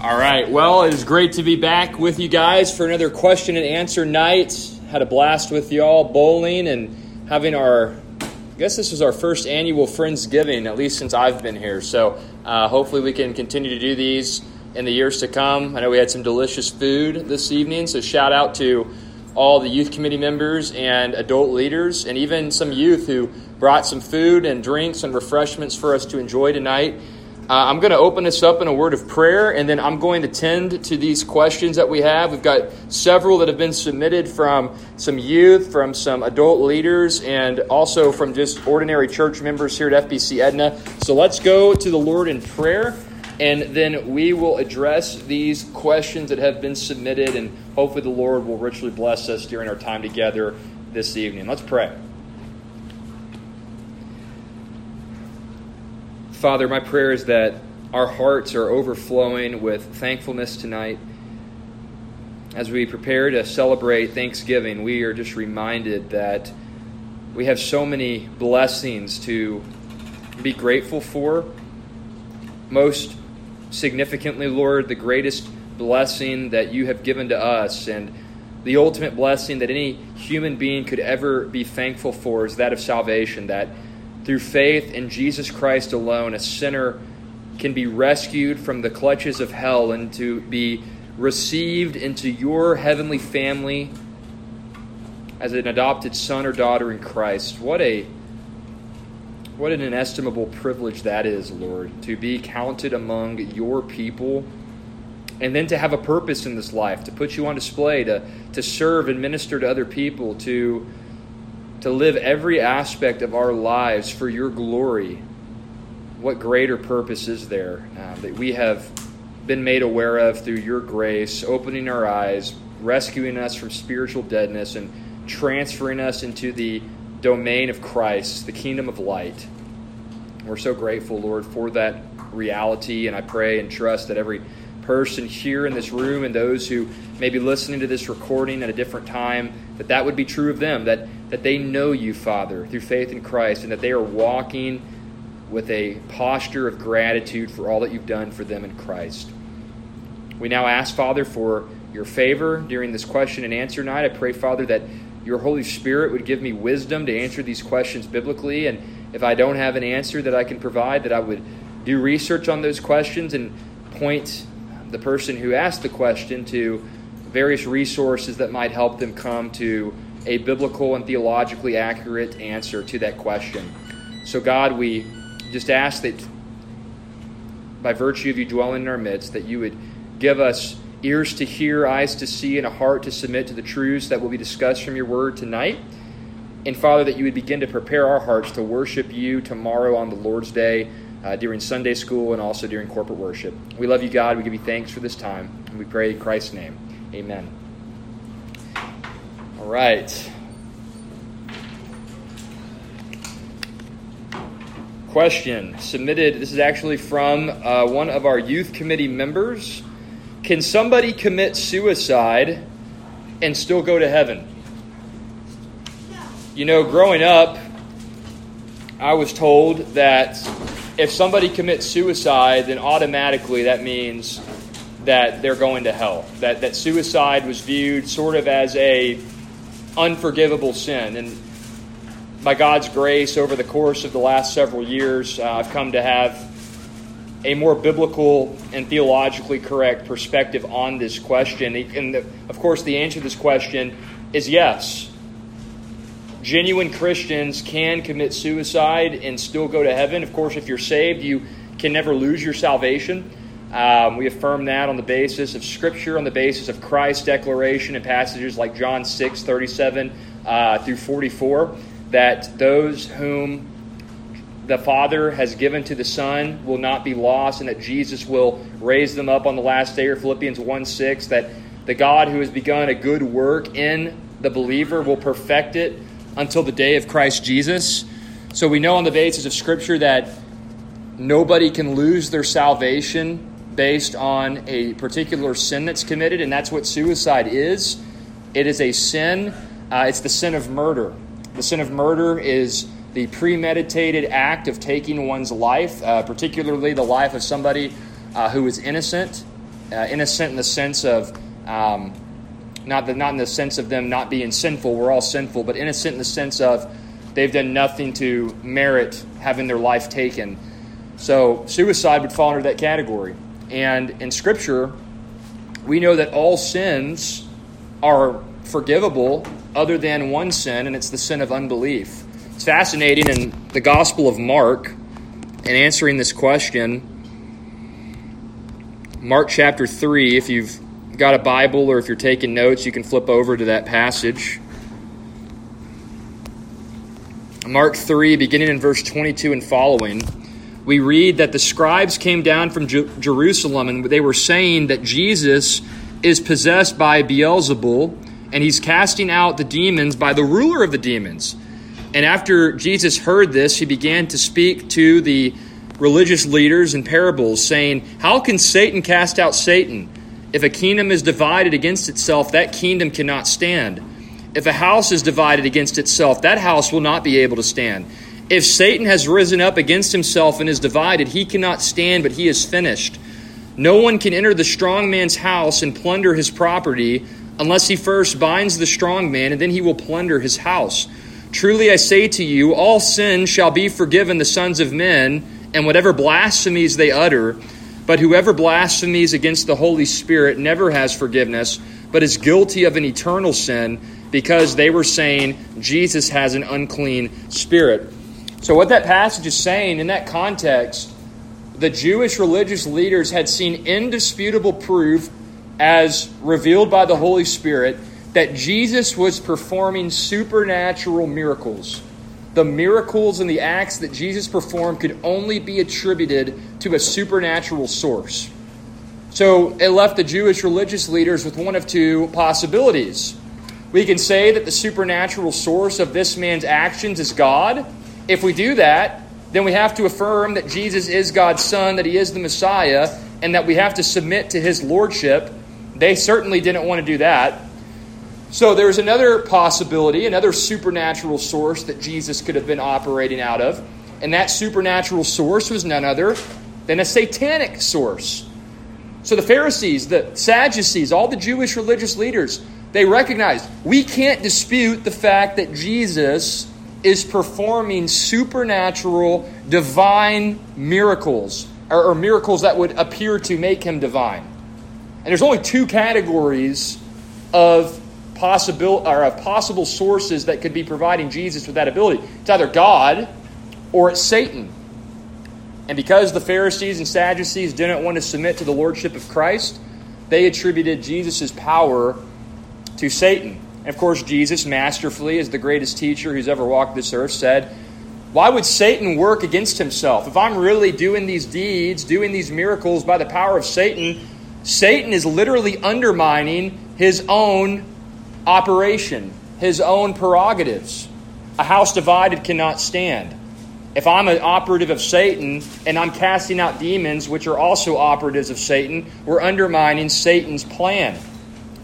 All right. Well, it is great to be back with you guys for another question and answer night. Had a blast with y'all bowling and having our. I guess this was our first annual Friendsgiving, at least since I've been here. So uh, hopefully we can continue to do these in the years to come. I know we had some delicious food this evening, so shout out to all the youth committee members and adult leaders, and even some youth who brought some food and drinks and refreshments for us to enjoy tonight. Uh, I'm going to open this up in a word of prayer, and then I'm going to tend to these questions that we have. We've got several that have been submitted from some youth, from some adult leaders, and also from just ordinary church members here at FBC Edna. So let's go to the Lord in prayer, and then we will address these questions that have been submitted, and hopefully the Lord will richly bless us during our time together this evening. Let's pray. Father, my prayer is that our hearts are overflowing with thankfulness tonight. As we prepare to celebrate Thanksgiving, we are just reminded that we have so many blessings to be grateful for. Most significantly, Lord, the greatest blessing that you have given to us and the ultimate blessing that any human being could ever be thankful for is that of salvation, that through faith in Jesus Christ alone, a sinner can be rescued from the clutches of hell and to be received into your heavenly family as an adopted son or daughter in Christ. What a what an inestimable privilege that is, Lord, to be counted among your people and then to have a purpose in this life, to put you on display, to, to serve and minister to other people, to to live every aspect of our lives for your glory, what greater purpose is there uh, that we have been made aware of through your grace, opening our eyes, rescuing us from spiritual deadness, and transferring us into the domain of Christ, the kingdom of light. We're so grateful, Lord, for that reality, and I pray and trust that every person here in this room and those who may be listening to this recording at a different time, that that would be true of them, that, that they know you, Father, through faith in Christ, and that they are walking with a posture of gratitude for all that you've done for them in Christ. We now ask, Father, for your favor during this question and answer night. I pray, Father, that your Holy Spirit would give me wisdom to answer these questions biblically. And if I don't have an answer that I can provide, that I would do research on those questions and point the person who asked the question to various resources that might help them come to a biblical and theologically accurate answer to that question. So, God, we just ask that by virtue of you dwelling in our midst, that you would give us ears to hear, eyes to see, and a heart to submit to the truths that will be discussed from your word tonight. And Father, that you would begin to prepare our hearts to worship you tomorrow on the Lord's Day uh, during Sunday school and also during corporate worship. We love you, God. We give you thanks for this time. And we pray in Christ's name. Amen. Right. Question submitted. This is actually from uh, one of our youth committee members. Can somebody commit suicide and still go to heaven? You know, growing up, I was told that if somebody commits suicide, then automatically that means that they're going to hell. That that suicide was viewed sort of as a unforgivable sin. And by God's grace, over the course of the last several years, uh, I've come to have a more biblical and theologically correct perspective on this question. And the, of course, the answer to this question is yes genuine Christians can commit suicide and still go to heaven. Of course, if you're saved, you can never lose your salvation. Um, we affirm that on the basis of Scripture, on the basis of Christ's declaration in passages like John 6, 37 uh, through 44, that those whom the Father has given to the Son will not be lost, and that Jesus will raise them up on the last day, or Philippians 1 6, that the God who has begun a good work in the believer will perfect it until the day of Christ Jesus. So we know on the basis of Scripture that nobody can lose their salvation based on a particular sin that's committed, and that's what suicide is. It is a sin, uh, it's the sin of murder. The sin of murder is the premeditated act of taking one's life, uh, particularly the life of somebody uh, who is innocent. Uh, innocent in the sense of um, not the, not in the sense of them not being sinful. We're all sinful, but innocent in the sense of they've done nothing to merit having their life taken. So suicide would fall under that category. And in Scripture, we know that all sins are forgivable other than one sin, and it's the sin of unbelief. It's fascinating in the Gospel of Mark, in answering this question, Mark chapter 3, if you've got a Bible or if you're taking notes, you can flip over to that passage. Mark 3, beginning in verse 22 and following, we read that the scribes came down from Jerusalem and they were saying that Jesus is possessed by Beelzebul and he's casting out the demons by the ruler of the demons. And after Jesus heard this, he began to speak to the religious leaders in parables, saying, How can Satan cast out Satan? If a kingdom is divided against itself, that kingdom cannot stand. If a house is divided against itself, that house will not be able to stand. If Satan has risen up against himself and is divided, he cannot stand, but he is finished. No one can enter the strong man's house and plunder his property unless he first binds the strong man, and then he will plunder his house. Truly I say to you, all sin shall be forgiven the sons of men and whatever blasphemies they utter. But whoever blasphemies against the Holy Spirit never has forgiveness, but is guilty of an eternal sin because they were saying Jesus has an unclean spirit. So, what that passage is saying in that context, the Jewish religious leaders had seen indisputable proof as revealed by the Holy Spirit that Jesus was performing supernatural miracles the miracles and the acts that Jesus performed could only be attributed to a supernatural source. So it left the Jewish religious leaders with one of two possibilities. We can say that the supernatural source of this man's actions is God. If we do that, then we have to affirm that Jesus is God's Son, that he is the Messiah, and that we have to submit to his lordship. They certainly didn't want to do that. So there's another possibility, another supernatural source that Jesus could have been operating out of. And that supernatural source was none other than a satanic source. So the Pharisees, the Sadducees, all the Jewish religious leaders, they recognized we can't dispute the fact that Jesus is performing supernatural, divine miracles, or, or miracles that would appear to make him divine. And there's only two categories of possible or of possible sources that could be providing Jesus with that ability. It's either God or it's Satan. And because the Pharisees and Sadducees didn't want to submit to the lordship of Christ, they attributed Jesus' power to Satan. And of course, Jesus, masterfully, as the greatest teacher who's ever walked this earth, said, Why would Satan work against himself? If I'm really doing these deeds, doing these miracles by the power of Satan, Satan is literally undermining his own operation, his own prerogatives. A house divided cannot stand. If I'm an operative of Satan and I'm casting out demons, which are also operatives of Satan, we're undermining Satan's plan.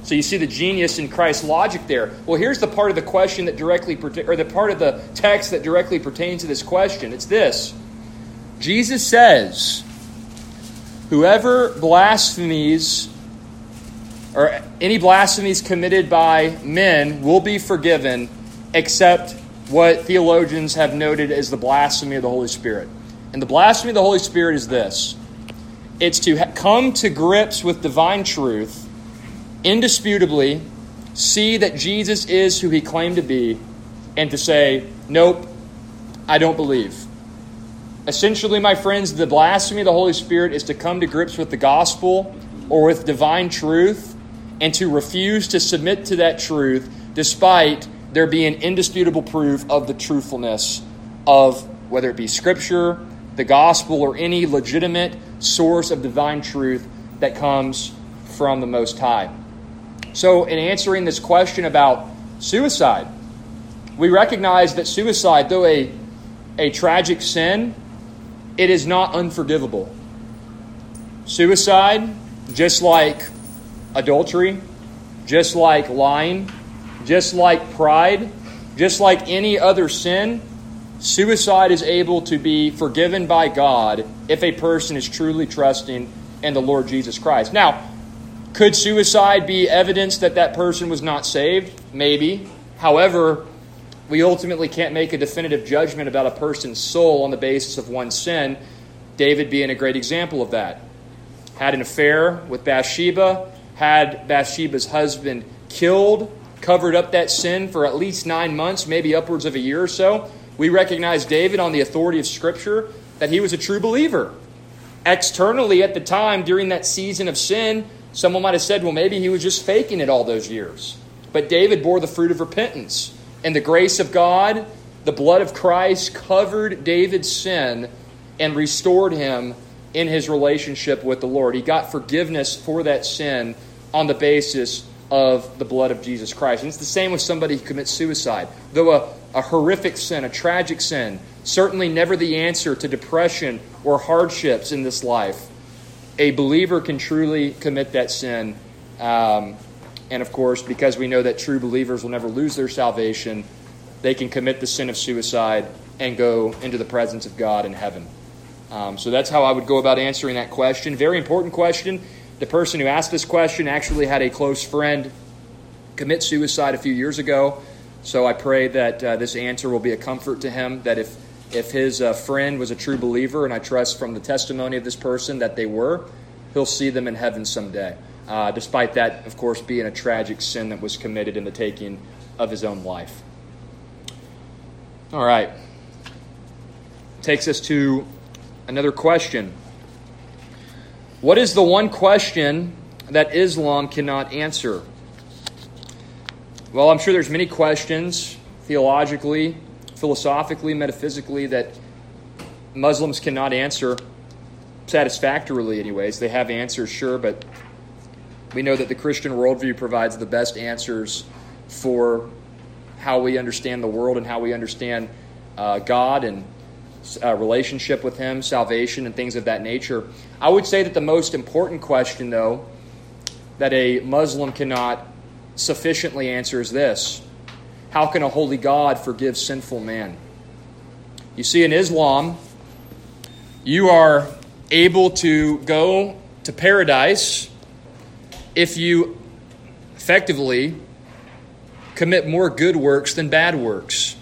So you see the genius in Christ's logic there. Well, here's the part of the question that directly, or the part of the text that directly pertains to this question. It's this Jesus says, Whoever blasphemies or any blasphemies committed by men will be forgiven, except what theologians have noted as the blasphemy of the Holy Spirit. And the blasphemy of the Holy Spirit is this it's to come to grips with divine truth, indisputably, see that Jesus is who he claimed to be, and to say, Nope, I don't believe. Essentially, my friends, the blasphemy of the Holy Spirit is to come to grips with the gospel or with divine truth and to refuse to submit to that truth despite there being indisputable proof of the truthfulness of whether it be Scripture, the gospel, or any legitimate source of divine truth that comes from the Most High. So, in answering this question about suicide, we recognize that suicide, though a, a tragic sin, it is not unforgivable. Suicide, just like adultery, just like lying, just like pride, just like any other sin, suicide is able to be forgiven by God if a person is truly trusting in the Lord Jesus Christ. Now, Could suicide be evidence that that person was not saved? Maybe. However, we ultimately can't make a definitive judgment about a person's soul on the basis of one sin, David being a great example of that. Had an affair with Bathsheba, had Bathsheba's husband killed, covered up that sin for at least nine months, maybe upwards of a year or so. We recognize David on the authority of Scripture that he was a true believer. Externally, at the time, during that season of sin, someone might have said, well, maybe he was just faking it all those years. But David bore the fruit of repentance. And the grace of God, the blood of Christ covered David's sin and restored him in his relationship with the Lord. He got forgiveness for that sin on the basis of the blood of Jesus Christ. And it's the same with somebody who commits suicide. Though a, a horrific sin, a tragic sin, certainly never the answer to depression or hardships in this life, a believer can truly commit that sin. Um, and of course, because we know that true believers will never lose their salvation, they can commit the sin of suicide and go into the presence of God in heaven. Um, so that's how I would go about answering that question. Very important question. The person who asked this question actually had a close friend commit suicide a few years ago. So I pray that uh, this answer will be a comfort to him. That if if his uh, friend was a true believer, and I trust from the testimony of this person that they were, he'll see them in heaven someday. Uh, despite that, of course, being a tragic sin that was committed in the taking of his own life. All right. Takes us to another question. What is the one question that Islam cannot answer? Well, I'm sure there's many questions theologically, philosophically, metaphysically that Muslims cannot answer satisfactorily anyways. They have answers, sure, but we know that the Christian worldview provides the best answers for how we understand the world and how we understand uh, God and uh, relationship with Him, salvation, and things of that nature. I would say that the most important question, though, that a Muslim cannot sufficiently answer is this How can a holy God forgive sinful man? You see, in Islam, you are able to go to paradise if you effectively commit more good works than bad works.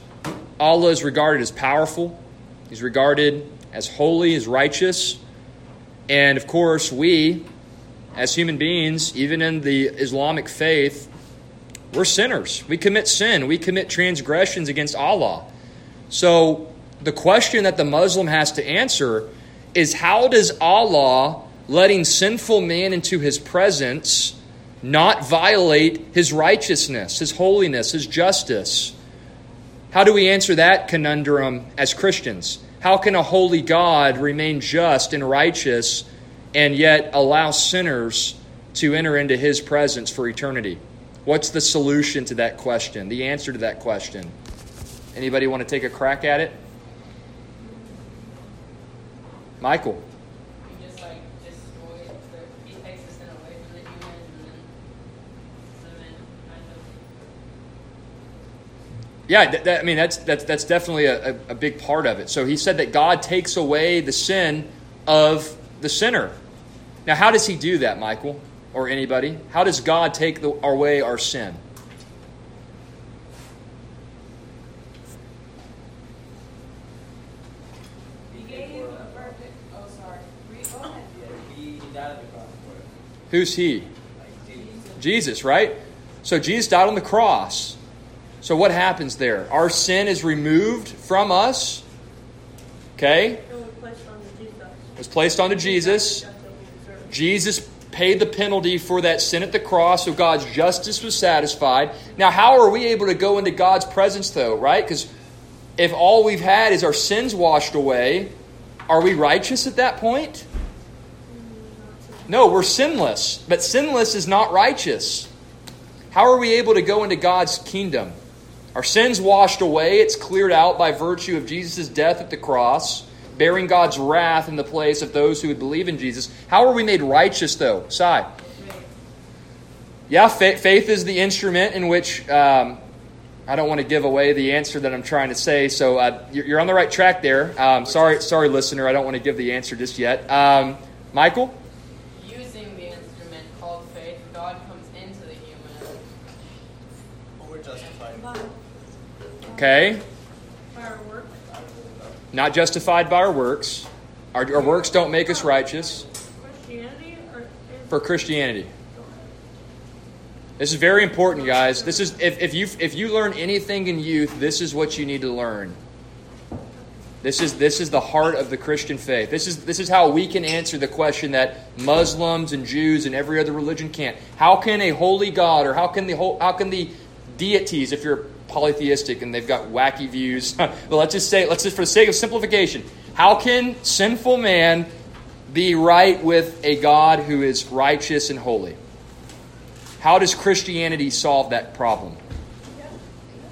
Allah is regarded as powerful, He's regarded as holy, as righteous. And of course, we, as human beings, even in the Islamic faith, we're sinners. We commit sin, we commit transgressions against Allah. So, the question that the Muslim has to answer is how does Allah, letting sinful man into his presence, not violate his righteousness, his holiness, his justice? How do we answer that conundrum as Christians? How can a holy God remain just and righteous and yet allow sinners to enter into his presence for eternity? What's the solution to that question? The answer to that question? Anybody want to take a crack at it? Michael. Yeah, that, that, I mean that's that's that's definitely a, a, big part of it. So he said that God takes away the sin of the sinner. Now, how does he do that, Michael, or anybody? How does God take the, away our sin? Who's he? Jesus, right? So Jesus died on the cross. So what happens there? Our sin is removed from us. Okay? It was placed onto Jesus. Jesus paid the penalty for that sin at the cross, so God's justice was satisfied. Now, how are we able to go into God's presence, though, right? Because if all we've had is our sins washed away, are we righteous at that point? No, we're sinless. But sinless is not righteous. How are we able to go into God's kingdom? Our sins washed away, it's cleared out by virtue of Jesus' death at the cross, bearing God's wrath in the place of those who would believe in Jesus. How are we made righteous, though? Sai. Yeah, faith is the instrument in which um, I don't want to give away the answer that I'm trying to say. So uh, you're on the right track there. Um, sorry, sorry, listener. I don't want to give the answer just yet. Um, Michael. Using the instrument called faith God comes into the human. We're justified. Okay? Not justified by our works. Our, our works don't make us righteous for Christianity. This is very important, guys. This is if, if you if you learn anything in youth, this is what you need to learn. This is this is the heart of the Christian faith. This is this is how we can answer the question that Muslims and Jews and every other religion can't. How can a holy God or how can the how can the deities, if you're polytheistic and they've got wacky views, but let's just say let's just for the sake of simplification, how can sinful man be right with a God who is righteous and holy? How does Christianity solve that problem?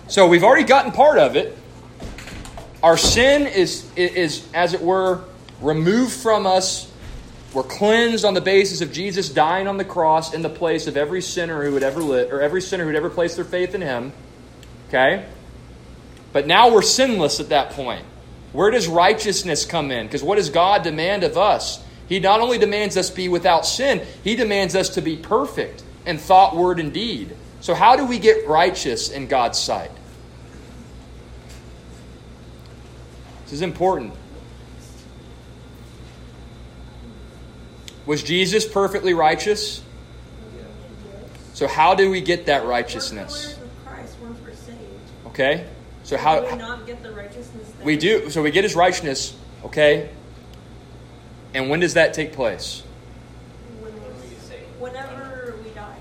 So we've already gotten part of it. Our sin is, is, as it were, removed from us. We're cleansed on the basis of Jesus dying on the cross in the place of every sinner who would ever live, or every sinner who would ever place their faith in Him. Okay? But now we're sinless at that point. Where does righteousness come in? Because what does God demand of us? He not only demands us be without sin, He demands us to be perfect in thought, word, and deed. So, how do we get righteous in God's sight? This is important. Was Jesus perfectly righteous? So, how do we get that righteousness? We're with Christ once we're saved. Okay? So, how Do we how not get the righteousness then? we do, so we get his righteousness, okay? And when does that take place? When Whenever we die.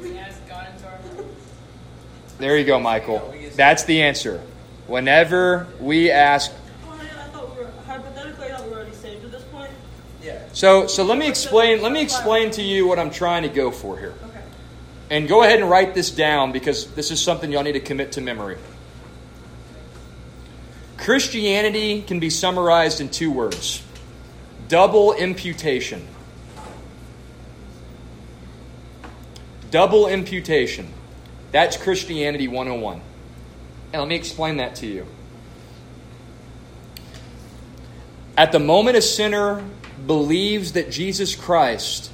We ask God into our heart. There you go, Michael. That's the answer. Whenever we ask. Oh, well, I I thought we were, hypothetically, I thought we were already saved at this point. Yeah. So, so let me explain. Let me explain to you what I'm trying to go for here. And go ahead and write this down because this is something y'all need to commit to memory. Christianity can be summarized in two words double imputation. Double imputation. That's Christianity 101. And let me explain that to you. At the moment a sinner believes that Jesus Christ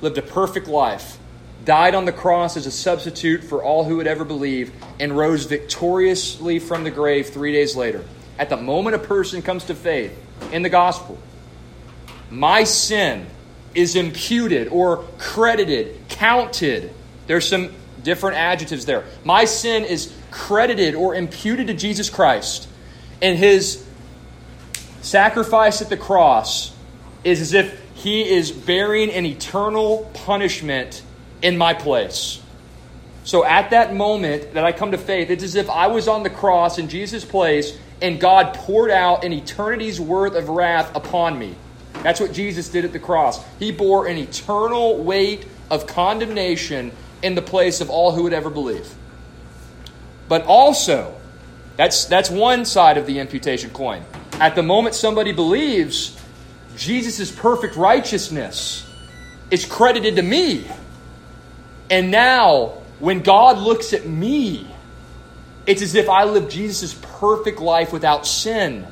lived a perfect life, died on the cross as a substitute for all who would ever believe, and rose victoriously from the grave three days later. At the moment a person comes to faith in the gospel, my sin is imputed or credited, counted. There's some different adjectives there. My sin is credited or imputed to Jesus Christ, and his sacrifice at the cross is as if he is bearing an eternal punishment in my place. So at that moment that I come to faith, it's as if I was on the cross in Jesus' place and God poured out an eternity's worth of wrath upon me. That's what Jesus did at the cross. He bore an eternal weight of condemnation in the place of all who would ever believe. But also, that's, that's one side of the imputation coin. At the moment somebody believes, Jesus' perfect righteousness is credited to me. And now, when God looks at me, it's as if I live Jesus' perfect life without sin.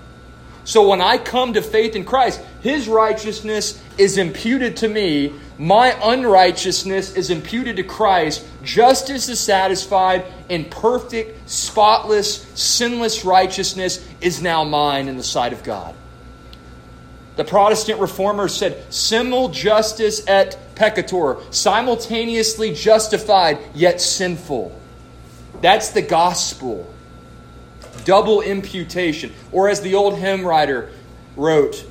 So when I come to faith in Christ, His righteousness is imputed to me. My unrighteousness is imputed to Christ. Justice is satisfied, and perfect, spotless, sinless righteousness is now mine in the sight of God. The Protestant reformers said, simul justus et peccator, simultaneously justified yet sinful. That's the gospel. Double imputation. Or as the old hymn writer wrote,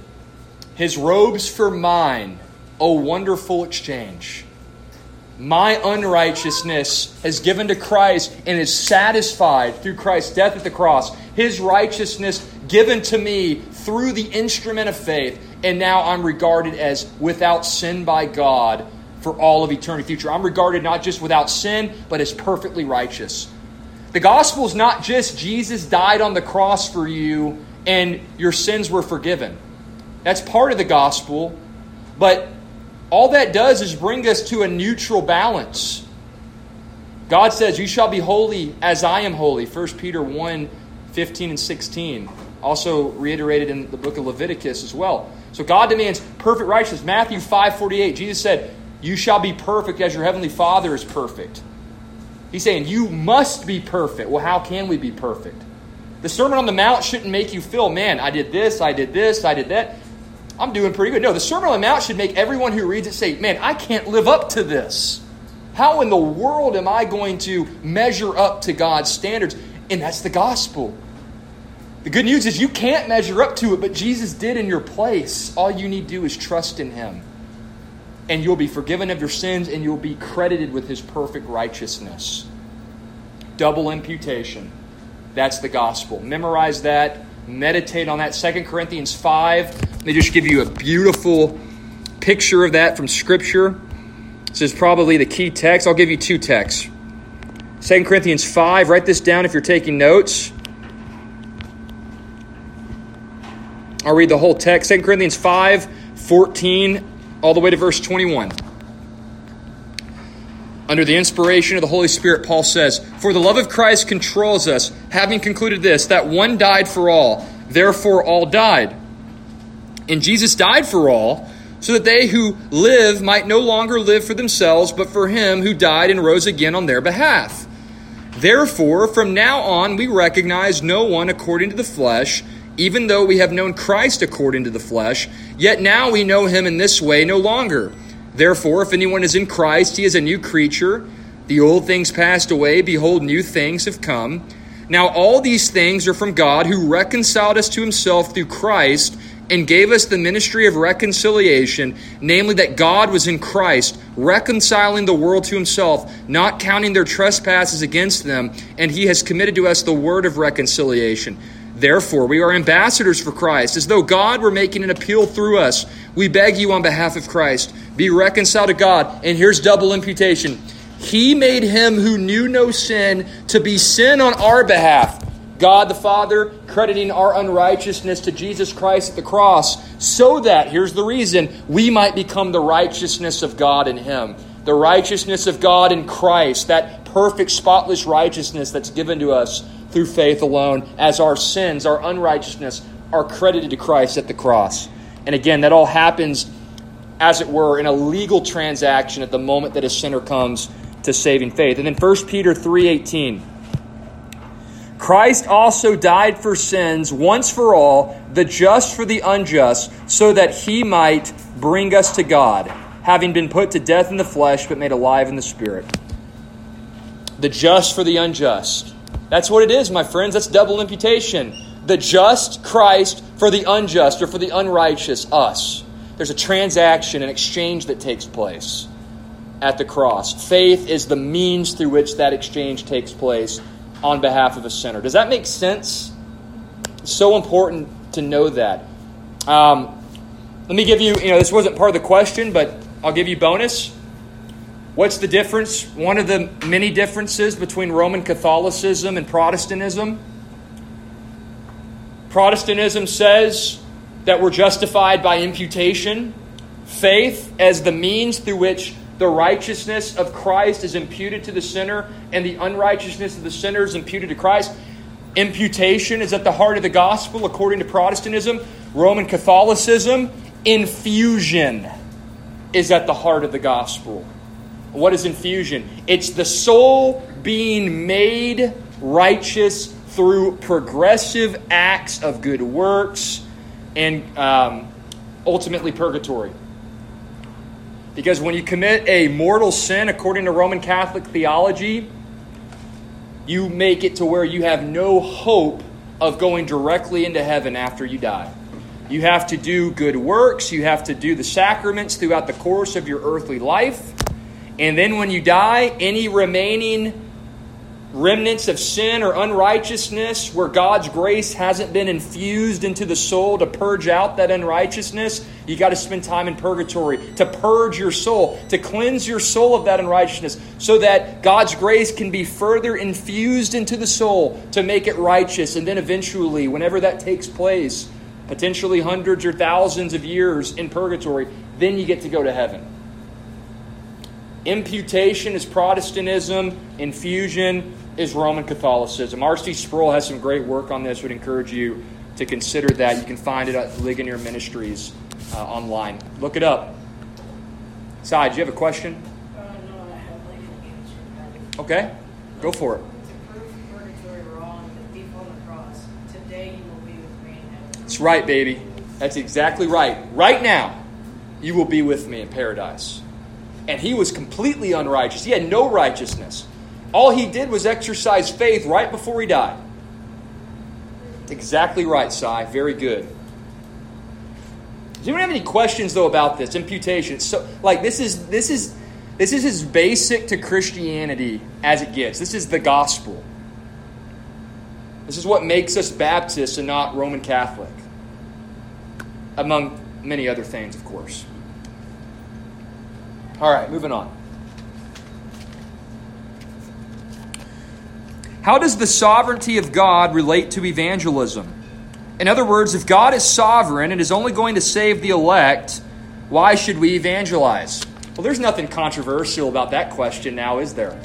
His robes for mine, O wonderful exchange. My unrighteousness has given to Christ and is satisfied through Christ's death at the cross. His righteousness given to me through the instrument of faith, and now I'm regarded as without sin by God for all of eternity future. I'm regarded not just without sin, but as perfectly righteous. The gospel is not just Jesus died on the cross for you and your sins were forgiven. That's part of the gospel, but all that does is bring us to a neutral balance. God says, You shall be holy as I am holy. 1 Peter 1 15 and 16. Also reiterated in the book of Leviticus as well. So God demands perfect righteousness. Matthew 5 48, Jesus said, You shall be perfect as your heavenly Father is perfect. He's saying, You must be perfect. Well, how can we be perfect? The Sermon on the Mount shouldn't make you feel, man, I did this, I did this, I did that. I'm doing pretty good. No, the Sermon on the Mount should make everyone who reads it say, man, I can't live up to this. How in the world am I going to measure up to God's standards? And that's the gospel. The good news is you can't measure up to it, but Jesus did in your place. All you need to do is trust in Him. And you'll be forgiven of your sins and you'll be credited with His perfect righteousness. Double imputation. That's the gospel. Memorize that. Meditate on that. 2 Corinthians 5. Let me just give you a beautiful picture of that from Scripture. This is probably the key text. I'll give you two texts. 2 Corinthians 5. Write this down if you're taking notes. I'll read the whole text. 2 Corinthians 5 14 all the way to verse 21. Under the inspiration of the Holy Spirit, Paul says, For the love of Christ controls us, having concluded this, that one died for all, therefore all died. And Jesus died for all, so that they who live might no longer live for themselves, but for him who died and rose again on their behalf. Therefore, from now on, we recognize no one according to the flesh even though we have known Christ according to the flesh, yet now we know him in this way no longer. Therefore, if anyone is in Christ, he is a new creature. The old things passed away, behold, new things have come. Now, all these things are from God, who reconciled us to himself through Christ and gave us the ministry of reconciliation, namely that God was in Christ, reconciling the world to himself, not counting their trespasses against them, and he has committed to us the word of reconciliation. Therefore, we are ambassadors for Christ, as though God were making an appeal through us. We beg you on behalf of Christ, be reconciled to God. And here's double imputation He made him who knew no sin to be sin on our behalf. God the Father crediting our unrighteousness to Jesus Christ at the cross, so that, here's the reason, we might become the righteousness of God in Him. The righteousness of God in Christ, that perfect, spotless righteousness that's given to us through faith alone, as our sins, our unrighteousness, are credited to Christ at the cross. And again, that all happens, as it were, in a legal transaction at the moment that a sinner comes to saving faith. And then 1 Peter 3:18. Christ also died for sins once for all, the just for the unjust, so that he might bring us to God, having been put to death in the flesh, but made alive in the spirit. The just for the unjust. That's what it is, my friends. That's double imputation. The just Christ for the unjust or for the unrighteous, us. There's a transaction, an exchange that takes place at the cross. Faith is the means through which that exchange takes place on behalf of a sinner. Does that make sense? It's so important to know that. Um, let me give you, you know, this wasn't part of the question, but I'll give you bonus. What's the difference? One of the many differences between Roman Catholicism and Protestantism. Protestantism says that we're justified by imputation, faith as the means through which the righteousness of Christ is imputed to the sinner and the unrighteousness of the sinner is imputed to Christ. Imputation is at the heart of the gospel according to Protestantism. Roman Catholicism, infusion is at the heart of the gospel. What is infusion? It's the soul being made righteous through progressive acts of good works and um, ultimately purgatory. Because when you commit a mortal sin, according to Roman Catholic theology, you make it to where you have no hope of going directly into heaven after you die. You have to do good works, you have to do the sacraments throughout the course of your earthly life. And then when you die, any remaining remnants of sin or unrighteousness where God's grace hasn't been infused into the soul to purge out that unrighteousness, you got to spend time in purgatory to purge your soul, to cleanse your soul of that unrighteousness, so that God's grace can be further infused into the soul to make it righteous. And then eventually, whenever that takes place, potentially hundreds or thousands of years in purgatory, then you get to go to heaven. Imputation is Protestantism, infusion is Roman Catholicism. R.C. Sproul has some great work on this. Would encourage you to consider that. You can find it at Ligonier Ministries uh, online. Look it up. Sai, do you have a question? Uh, no, I have like an answer. Okay, go for it. To prove purgatory wrong, the thief on the cross, today you will be with me in heaven. That's right, baby. That's exactly right. Right now, you will be with me in paradise. And he was completely unrighteous. He had no righteousness. All he did was exercise faith right before he died. Exactly right, Sai. Very good. Does anyone have any questions though about this imputation? So, like, this is this is this is as basic to Christianity as it gets. This is the gospel. This is what makes us Baptists and not Roman Catholic, among many other things, of course. All right, moving on. How does the sovereignty of God relate to evangelism? In other words, if God is sovereign and is only going to save the elect, why should we evangelize? Well, there's nothing controversial about that question now, is there?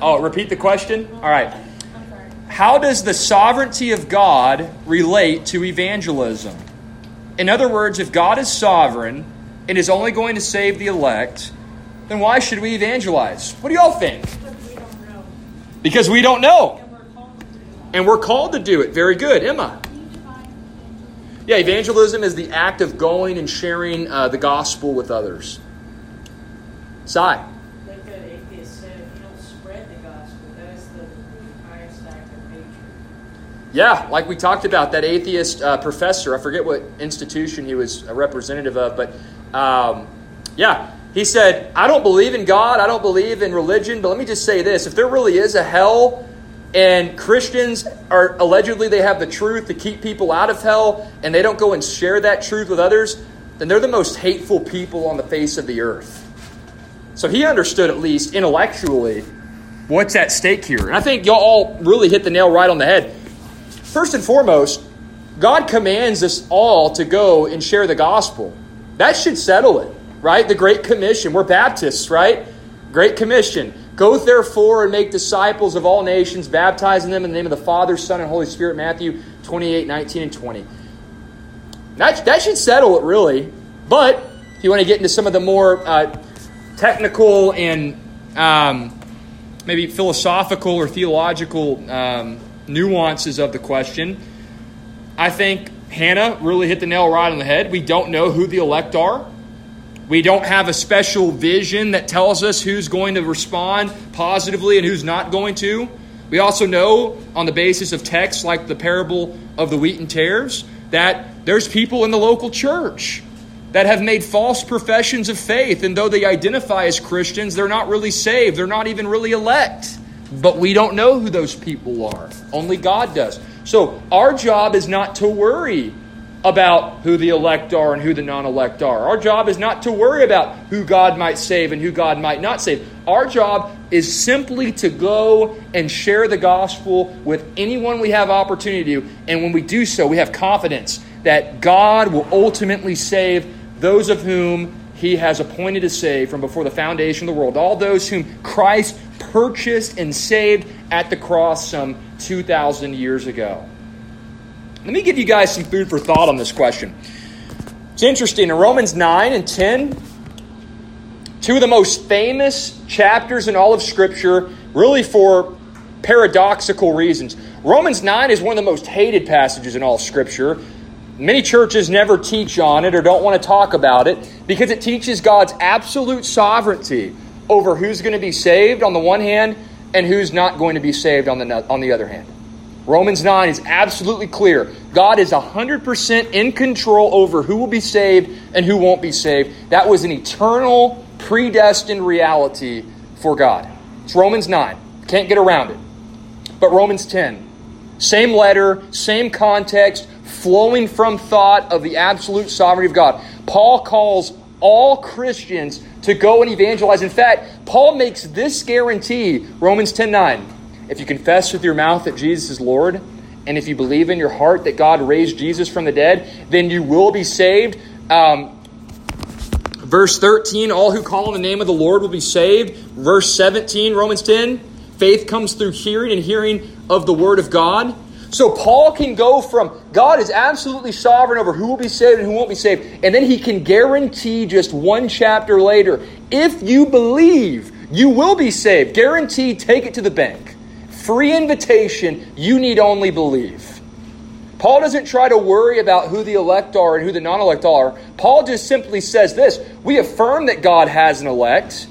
Oh, repeat the question? All right. How does the sovereignty of God relate to evangelism? In other words, if God is sovereign and is only going to save the elect, then why should we evangelize? What do y'all think? Because we don't know. Because we don't know. And we're called to do. And we're called to do it. Very good. Emma. Yeah, evangelism is the act of going and sharing uh, the gospel with others. Sai. Like that atheist said, if you don't spread the gospel, that is the highest act of hatred. Yeah, like we talked about, that atheist uh, professor, I forget what institution he was a representative of, but um, yeah, he said, I don't believe in God, I don't believe in religion, but let me just say this if there really is a hell, and Christians are allegedly they have the truth to keep people out of hell, and they don't go and share that truth with others, then they're the most hateful people on the face of the earth. So he understood, at least intellectually, what's at stake here. And I think y'all all really hit the nail right on the head. First and foremost, God commands us all to go and share the gospel. That should settle it, right? The Great Commission. We're Baptists, right? Great Commission. Go therefore and make disciples of all nations, baptizing them in the name of the Father, Son, and Holy Spirit. Matthew 28, 19, and 20. That, that should settle it, really. But if you want to get into some of the more uh, technical and um, maybe philosophical or theological um, nuances of the question, I think Hannah really hit the nail right on the head. We don't know who the elect are. We don't have a special vision that tells us who's going to respond positively and who's not going to. We also know, on the basis of texts like the parable of the wheat and tares, that there's people in the local church that have made false professions of faith. And though they identify as Christians, they're not really saved. They're not even really elect. But we don't know who those people are. Only God does. So our job is not to worry about who the elect are and who the non elect are. Our job is not to worry about who God might save and who God might not save. Our job is simply to go and share the gospel with anyone we have opportunity to. And when we do so, we have confidence that God will ultimately save those of whom he has appointed to save from before the foundation of the world. All those whom Christ purchased and saved at the cross some 2,000 years ago. Let me give you guys some food for thought on this question. It's interesting. In Romans 9 and 10, two of the most famous chapters in all of Scripture, really for paradoxical reasons. Romans 9 is one of the most hated passages in all of Scripture. Many churches never teach on it or don't want to talk about it because it teaches God's absolute sovereignty over who's going to be saved on the one hand and who's not going to be saved on the, on the other hand. Romans 9 is absolutely clear. God is 100% in control over who will be saved and who won't be saved. That was an eternal, predestined reality for God. It's Romans 9. Can't get around it. But Romans 10, same letter, same context, flowing from thought of the absolute sovereignty of God. Paul calls all Christians to go and evangelize. In fact, Paul makes this guarantee, Romans 10 9. If you confess with your mouth that Jesus is Lord, and if you believe in your heart that God raised Jesus from the dead, then you will be saved. Um, verse 13, all who call on the name of the Lord will be saved. Verse 17, Romans 10, faith comes through hearing, and hearing of the word of God. So Paul can go from God is absolutely sovereign over who will be saved and who won't be saved, and then he can guarantee just one chapter later if you believe, you will be saved. Guarantee, take it to the bank. Free invitation, you need only believe. Paul doesn't try to worry about who the elect are and who the non elect are. Paul just simply says this We affirm that God has an elect,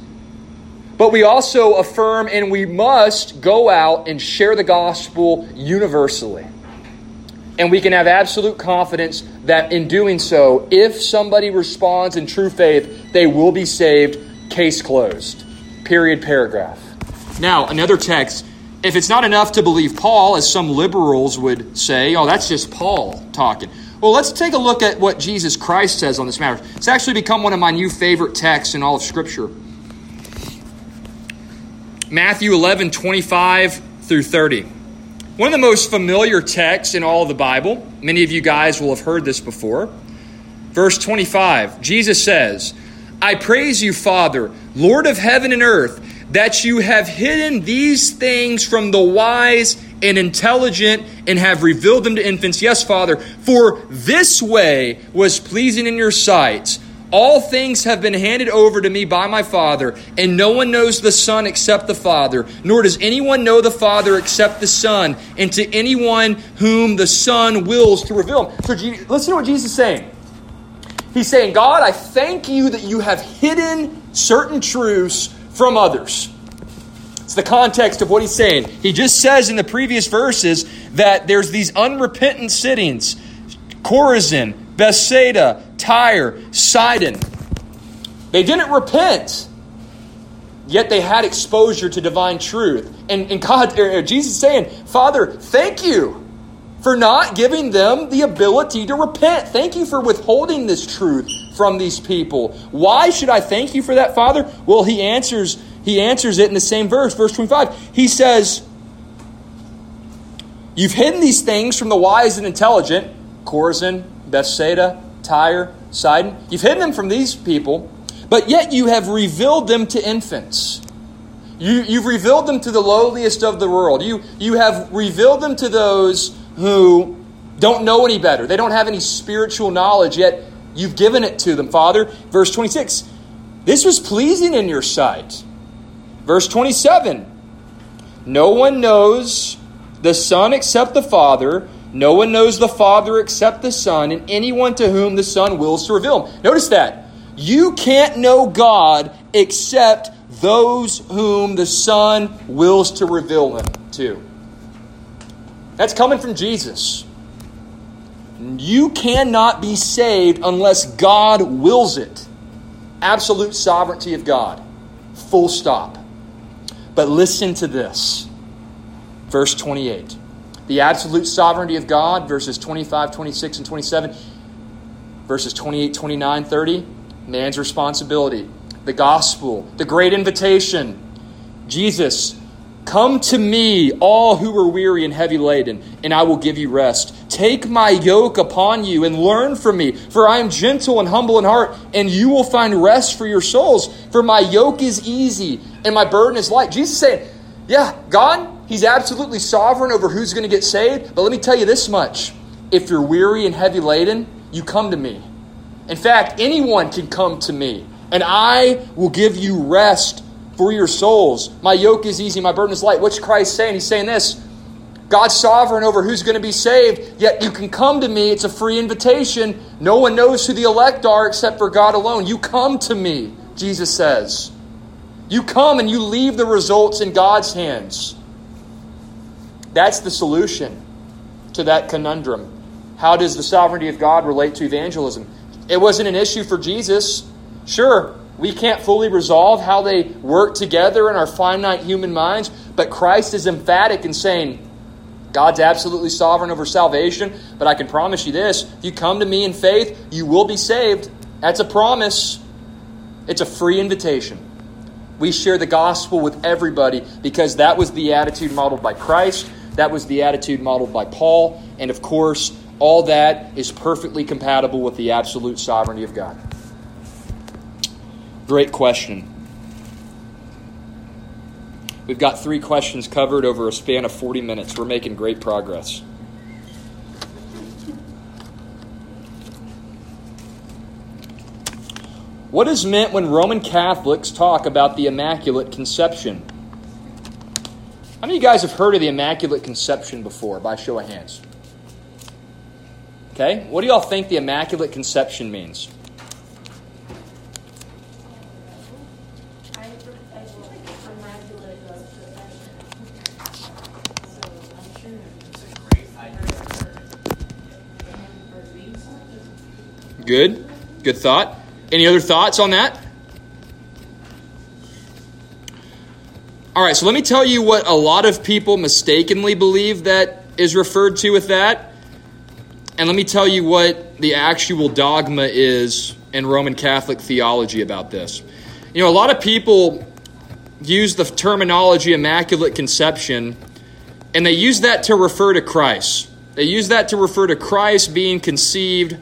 but we also affirm and we must go out and share the gospel universally. And we can have absolute confidence that in doing so, if somebody responds in true faith, they will be saved. Case closed. Period, paragraph. Now, another text if it's not enough to believe Paul, as some liberals would say, oh, that's just Paul talking. Well, let's take a look at what Jesus Christ says on this matter. It's actually become one of my new favorite texts in all of Scripture. Matthew 11, 25 through 30. One of the most familiar texts in all the Bible. Many of you guys will have heard this before. Verse 25, Jesus says, I praise you, Father, Lord of heaven and earth that you have hidden these things from the wise and intelligent and have revealed them to infants. Yes, Father, for this way was pleasing in your sight. All things have been handed over to me by my Father, and no one knows the Son except the Father, nor does anyone know the Father except the Son, and to anyone whom the Son wills to reveal him. So, listen to what Jesus is saying. He's saying, God, I thank you that you have hidden certain truths from others. It's the context of what he's saying. He just says in the previous verses that there's these unrepentant sittings Chorazin, Bethsaida, Tyre, Sidon. They didn't repent, yet they had exposure to divine truth. And, and God, er, er, Jesus is saying, Father, thank you for not giving them the ability to repent. Thank you for withholding this truth from these people. Why should I thank you for that, Father? Well, he answers he answers it in the same verse, verse 25. He says, You've hidden these things from the wise and intelligent, Chorazin, Bethsaida, Tyre, Sidon. You've hidden them from these people, but yet you have revealed them to infants. You, you've revealed them to the lowliest of the world. You, you have revealed them to those who don't know any better. They don't have any spiritual knowledge, yet you've given it to them, Father. Verse 26 This was pleasing in your sight. Verse 27 No one knows the Son except the Father. No one knows the Father except the Son, and anyone to whom the Son wills to reveal him. Notice that. You can't know God except those whom the Son wills to reveal him to. That's coming from Jesus. You cannot be saved unless God wills it. Absolute sovereignty of God. Full stop. But listen to this. Verse 28. The absolute sovereignty of God, verses 25, 26, and 27. Verses 28, 29, 30. Man's responsibility. The gospel. The great invitation. Jesus Come to me, all who are weary and heavy laden, and I will give you rest. Take my yoke upon you and learn from me, for I am gentle and humble in heart, and you will find rest for your souls. For my yoke is easy and my burden is light. Jesus saying, Yeah, God, He's absolutely sovereign over who's going to get saved, but let me tell you this much. If you're weary and heavy laden, you come to me. In fact, anyone can come to me, and I will give you rest for your souls. My yoke is easy, my burden is light. What's Christ saying? He's saying this God's sovereign over who's going to be saved, yet you can come to me. It's a free invitation. No one knows who the elect are except for God alone. You come to me, Jesus says. You come and you leave the results in God's hands. That's the solution to that conundrum. How does the sovereignty of God relate to evangelism? It wasn't an issue for Jesus. Sure, we can't fully resolve how they work together in our finite human minds, but Christ is emphatic in saying, God's absolutely sovereign over salvation, but I can promise you this if you come to me in faith, you will be saved. That's a promise, it's a free invitation. We share the gospel with everybody because that was the attitude modeled by Christ, that was the attitude modeled by Paul. And of course, all that is perfectly compatible with the absolute sovereignty of God. Great question. We've got three questions covered over a span of 40 minutes. We're making great progress. What is meant when Roman Catholics talk about the Immaculate Conception? How many of you guys have heard of the Immaculate Conception before, by show of hands? Okay, what do y'all think the Immaculate Conception means? Good. Good thought. Any other thoughts on that? All right, so let me tell you what a lot of people mistakenly believe that is referred to with that. And let me tell you what the actual dogma is in Roman Catholic theology about this. You know, a lot of people use the terminology Immaculate Conception, and they use that to refer to Christ. They use that to refer to Christ being conceived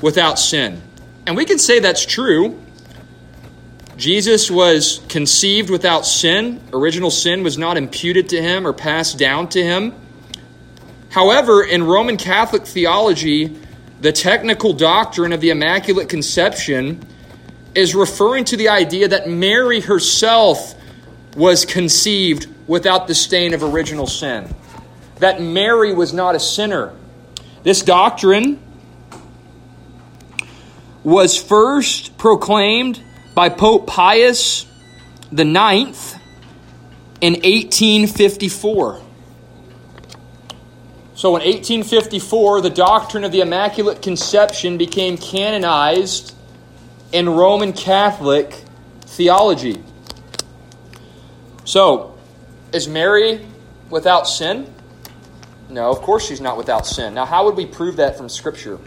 without sin. And we can say that's true. Jesus was conceived without sin. Original sin was not imputed to him or passed down to him. However, in Roman Catholic theology, the technical doctrine of the Immaculate Conception is referring to the idea that Mary herself was conceived without the stain of original sin, that Mary was not a sinner. This doctrine was first proclaimed by Pope Pius the Ninth in 1854. So in 1854, the doctrine of the Immaculate Conception became canonized in Roman Catholic theology. So, is Mary without sin? No, of course she's not without sin. Now, how would we prove that from Scripture?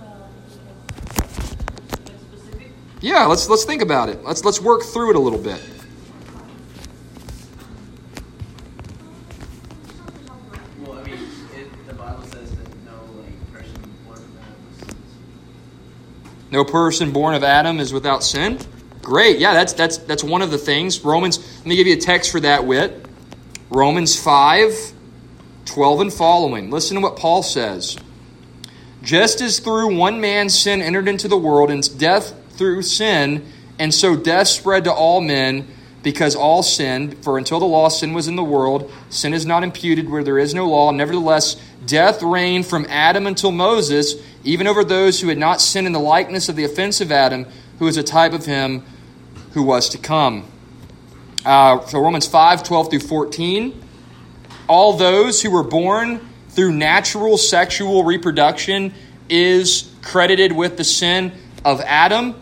Um, okay. Get specific. Yeah, let's let's think about it. Let's let's work through it a little bit. Well, I mean, it, the Bible says that no like person born from Adam. No person born of Adam is without sin. Great. Yeah, that's that's that's one of the things. Romans, let me give you a text for that Witt. Romans 5, 12 and following. Listen to what Paul says. Just as through one man's sin entered into the world, and death through sin, and so death spread to all men because all sinned. For until the law, sin was in the world. Sin is not imputed where there is no law. Nevertheless, death reigned from Adam until Moses, even over those who had not sinned in the likeness of the offensive Adam, who is a type of him who was to come. Uh, so Romans 5, 12 through 14. All those who were born through natural sexual reproduction is credited with the sin of Adam.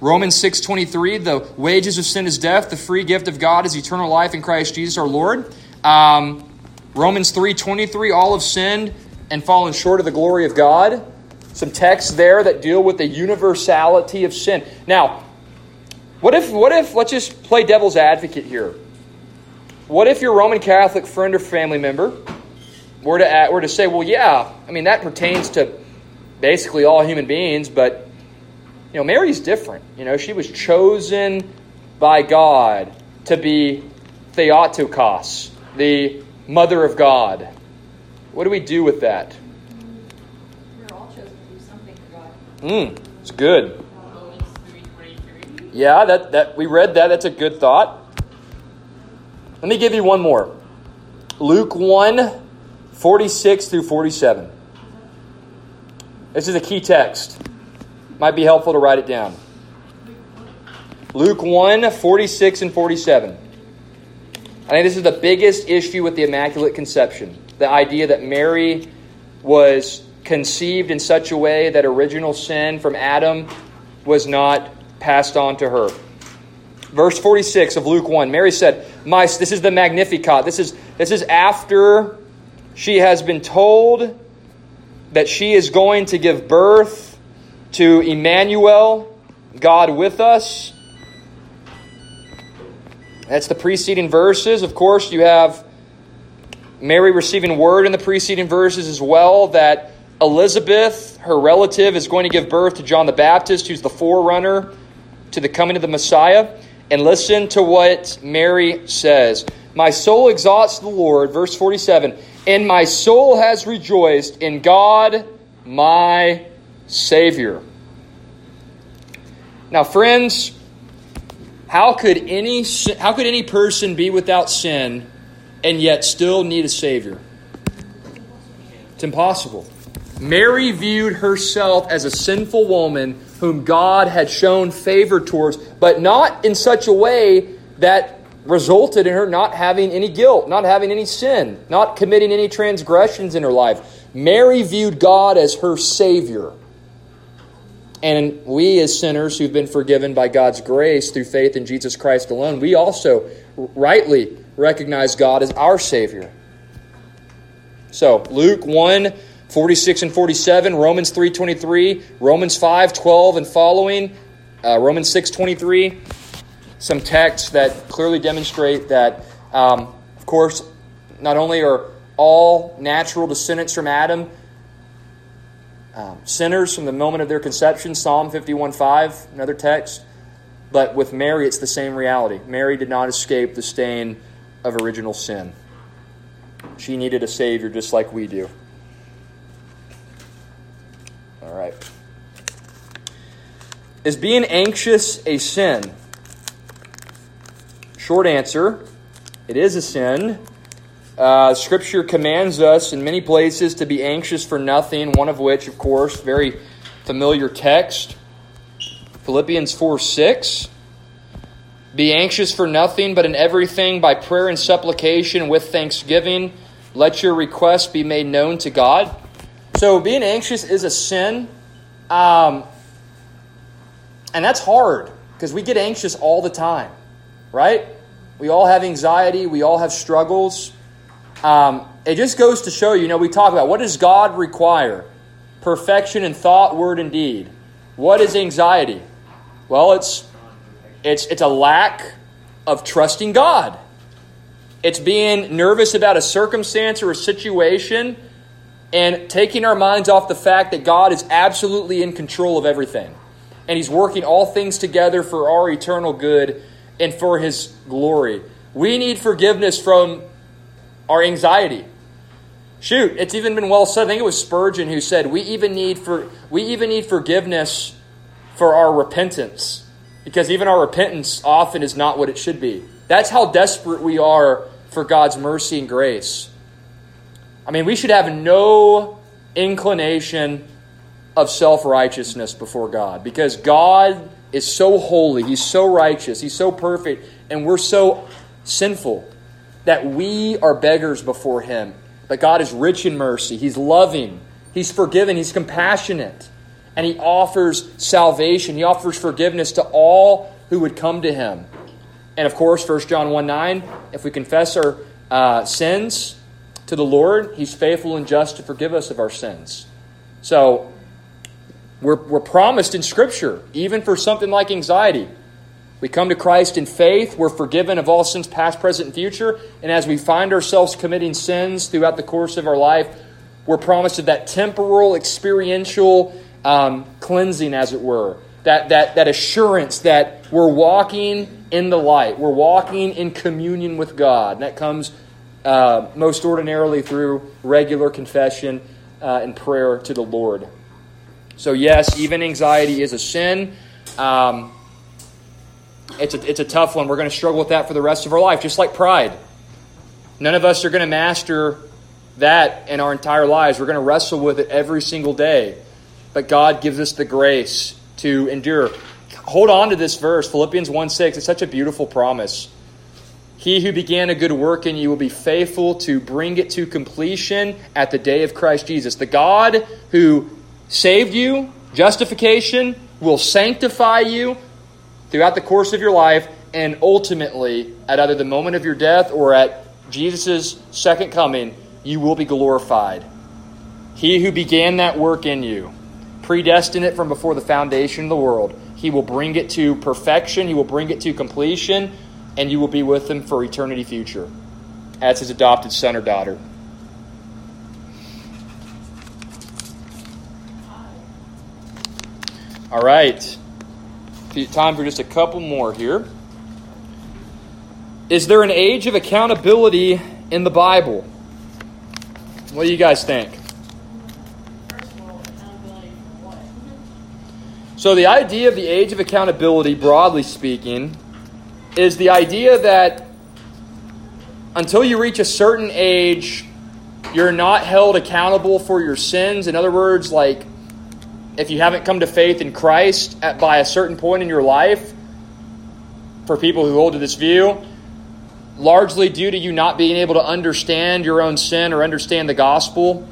Romans 6:23, the wages of sin is death, the free gift of God is eternal life in Christ Jesus our Lord. Um, Romans 3:23, all have sinned and fallen short of the glory of God. Some texts there that deal with the universality of sin. Now, what if what if let's just play devil's advocate here. What if your Roman Catholic friend or family member were to were to say, well, yeah, I mean that pertains to basically all human beings, but you know, Mary's different. You know, she was chosen by God to be Theotokos, the mother of God. What do we do with that? We're all chosen to do something for God. Hmm, it's good. Yeah, that, that we read that. That's a good thought. Let me give you one more. Luke 1, 46 through 47. This is a key text. Might be helpful to write it down. Luke 1, 46 and 47. I think this is the biggest issue with the Immaculate Conception. The idea that Mary was conceived in such a way that original sin from Adam was not passed on to her. Verse 46 of Luke 1. Mary said, My this is the Magnificat. This is this is after she has been told that she is going to give birth to Emmanuel, God with us. That's the preceding verses. Of course, you have Mary receiving word in the preceding verses as well that Elizabeth, her relative, is going to give birth to John the Baptist, who's the forerunner to the coming of the Messiah. And listen to what Mary says My soul exalts the Lord, verse 47, and my soul has rejoiced in God, my Savior. Now, friends, how could any how could any person be without sin and yet still need a savior? It's impossible. Mary viewed herself as a sinful woman whom God had shown favor towards, but not in such a way that resulted in her not having any guilt, not having any sin, not committing any transgressions in her life. Mary viewed God as her Savior. And we, as sinners who've been forgiven by God's grace through faith in Jesus Christ alone, we also rightly recognize God as our Savior. So, Luke 1 46 and 47, Romans 3 23, Romans 5 12 and following, uh, Romans 6 23. Some texts that clearly demonstrate that, um, of course, not only are all natural descendants from Adam um, sinners from the moment of their conception, Psalm 51 5, another text. But with Mary, it's the same reality. Mary did not escape the stain of original sin. She needed a Savior just like we do. All right. Is being anxious a sin? Short answer it is a sin. Uh, scripture commands us in many places to be anxious for nothing, one of which, of course, very familiar text Philippians 4 6. Be anxious for nothing, but in everything by prayer and supplication with thanksgiving, let your requests be made known to God. So, being anxious is a sin. Um, and that's hard because we get anxious all the time, right? We all have anxiety, we all have struggles. Um, it just goes to show you, you know, we talk about what does God require? Perfection in thought, word, and deed. What is anxiety? Well, it's it's it's a lack of trusting God. It's being nervous about a circumstance or a situation and taking our minds off the fact that God is absolutely in control of everything. And He's working all things together for our eternal good and for His glory. We need forgiveness from our anxiety. Shoot, it's even been well said. I think it was Spurgeon who said, "We even need for we even need forgiveness for our repentance, because even our repentance often is not what it should be." That's how desperate we are for God's mercy and grace. I mean, we should have no inclination of self righteousness before God because God is so holy, He's so righteous, He's so perfect, and we're so sinful that we are beggars before Him. But God is rich in mercy, He's loving, He's forgiving, He's compassionate, and He offers salvation, He offers forgiveness to all who would come to Him. And of course, 1 John 1 9, if we confess our uh, sins to the Lord, He's faithful and just to forgive us of our sins. So, we're, we're promised in Scripture, even for something like anxiety. We come to Christ in faith, we're forgiven of all sins past, present, and future. And as we find ourselves committing sins throughout the course of our life, we're promised that temporal, experiential um, cleansing, as it were. That, that, that assurance that we're walking in the light, we're walking in communion with God. And that comes uh, most ordinarily through regular confession uh, and prayer to the Lord. So, yes, even anxiety is a sin. Um, it's a, it's a tough one. We're going to struggle with that for the rest of our life, just like pride. None of us are going to master that in our entire lives. We're going to wrestle with it every single day. But God gives us the grace to endure. Hold on to this verse, Philippians 1 6. It's such a beautiful promise. He who began a good work in you will be faithful to bring it to completion at the day of Christ Jesus. The God who saved you, justification, will sanctify you, throughout the course of your life, and ultimately, at either the moment of your death or at Jesus' second coming, you will be glorified. He who began that work in you, predestined it from before the foundation of the world, he will bring it to perfection, he will bring it to completion, and you will be with him for eternity future as his adopted son or daughter. All right time for just a couple more here. Is there an age of accountability in the Bible? What do you guys think? So, the idea of the age of accountability, broadly speaking, is the idea that until you reach a certain age, you're not held accountable for your sins. In other words, like if you haven't come to faith in Christ at, by a certain point in your life, for people who hold to this view, largely due to you not being able to understand your own sin or understand the gospel,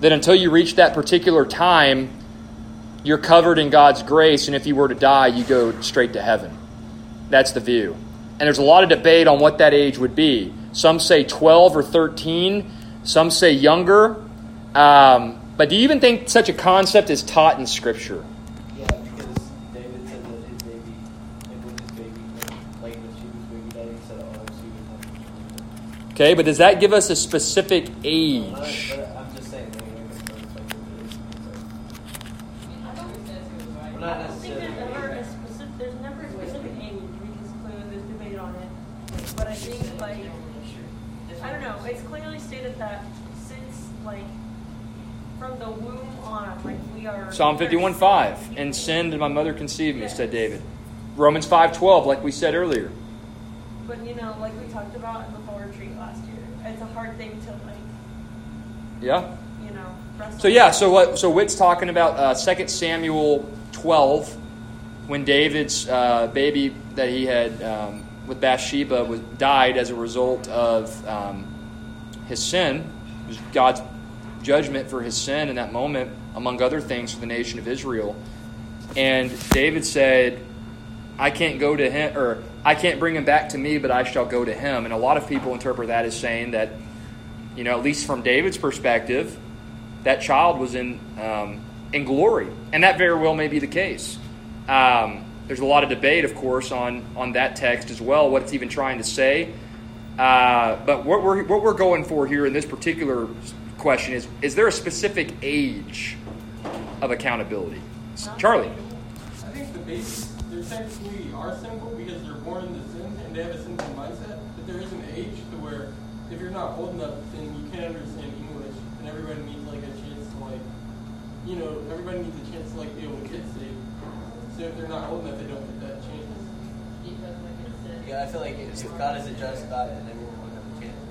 that until you reach that particular time, you're covered in God's grace, and if you were to die, you go straight to heaven. That's the view. And there's a lot of debate on what that age would be. Some say 12 or 13, some say younger. Um, but do you even think such a concept is taught in Scripture? Yeah, because David said that his baby, like when his baby, like when she was baby daddy, said, oh, she was Okay, but does that give us a specific age? but I'm just saying, like, like, it's like, it's like, I don't We're I not don't think necessarily. there's ever a specific, there's never a specific age because clearly there's debate on it. But I think like, I don't know, it's clearly stated that since like, from the womb on, like we are. Psalm 51 5. And sin did my mother conceive me, said David. Romans 5 12, like we said earlier. But you know, like we talked about in the fall retreat last year, it's a hard thing to like, Yeah? you know. So yeah, so what? So Witt's talking about uh, 2 Samuel twelve, when David's uh, baby that he had um, with Bathsheba was died as a result of um, his sin. It was God's judgment for his sin in that moment, among other things, for the nation of Israel. And David said, "I can't go to him, or I can't bring him back to me, but I shall go to him." And a lot of people interpret that as saying that, you know, at least from David's perspective that child was in um, in glory, and that very well may be the case. Um, there's a lot of debate, of course, on on that text as well, what it's even trying to say. Uh, but what we're what we're going for here in this particular question is: is there a specific age of accountability? Charlie, I think the babies, they technically are sinful because they're born into sin and they have a sinful mindset. But there is an age to where if you're not old enough, then you can't understand English, and everybody needs like a chance to like, you know, everybody needs a chance to like be able to get saved. So if they're not old enough, they don't get that chance. Yeah, I feel like if God is a just God and everyone would have a chance,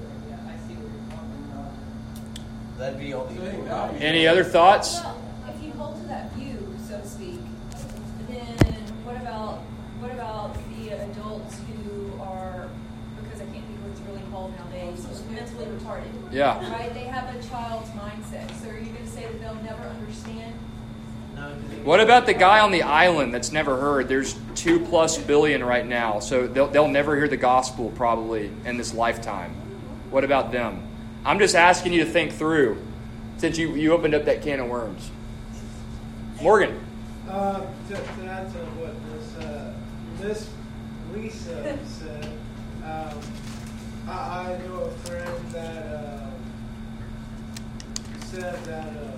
that'd be only. So I think that would any other thoughts? Well, if you hold to that view, so to speak, then what about, what about the adults who are, because I can't think of what it's really called nowadays, mentally retarded? Yeah. Right, they have a child's mindset, so are you gonna say that they'll never understand? No, 'cause What about the guy on the island that's never heard? There's two plus billion right now, so they'll, they'll never hear the gospel probably in this lifetime. What about them? I'm just asking you to think through since you, you opened up that can of worms. Morgan. Uh, to, to add to what Miss, uh, Miss Lisa said, um, I, I know a friend that uh, said that uh,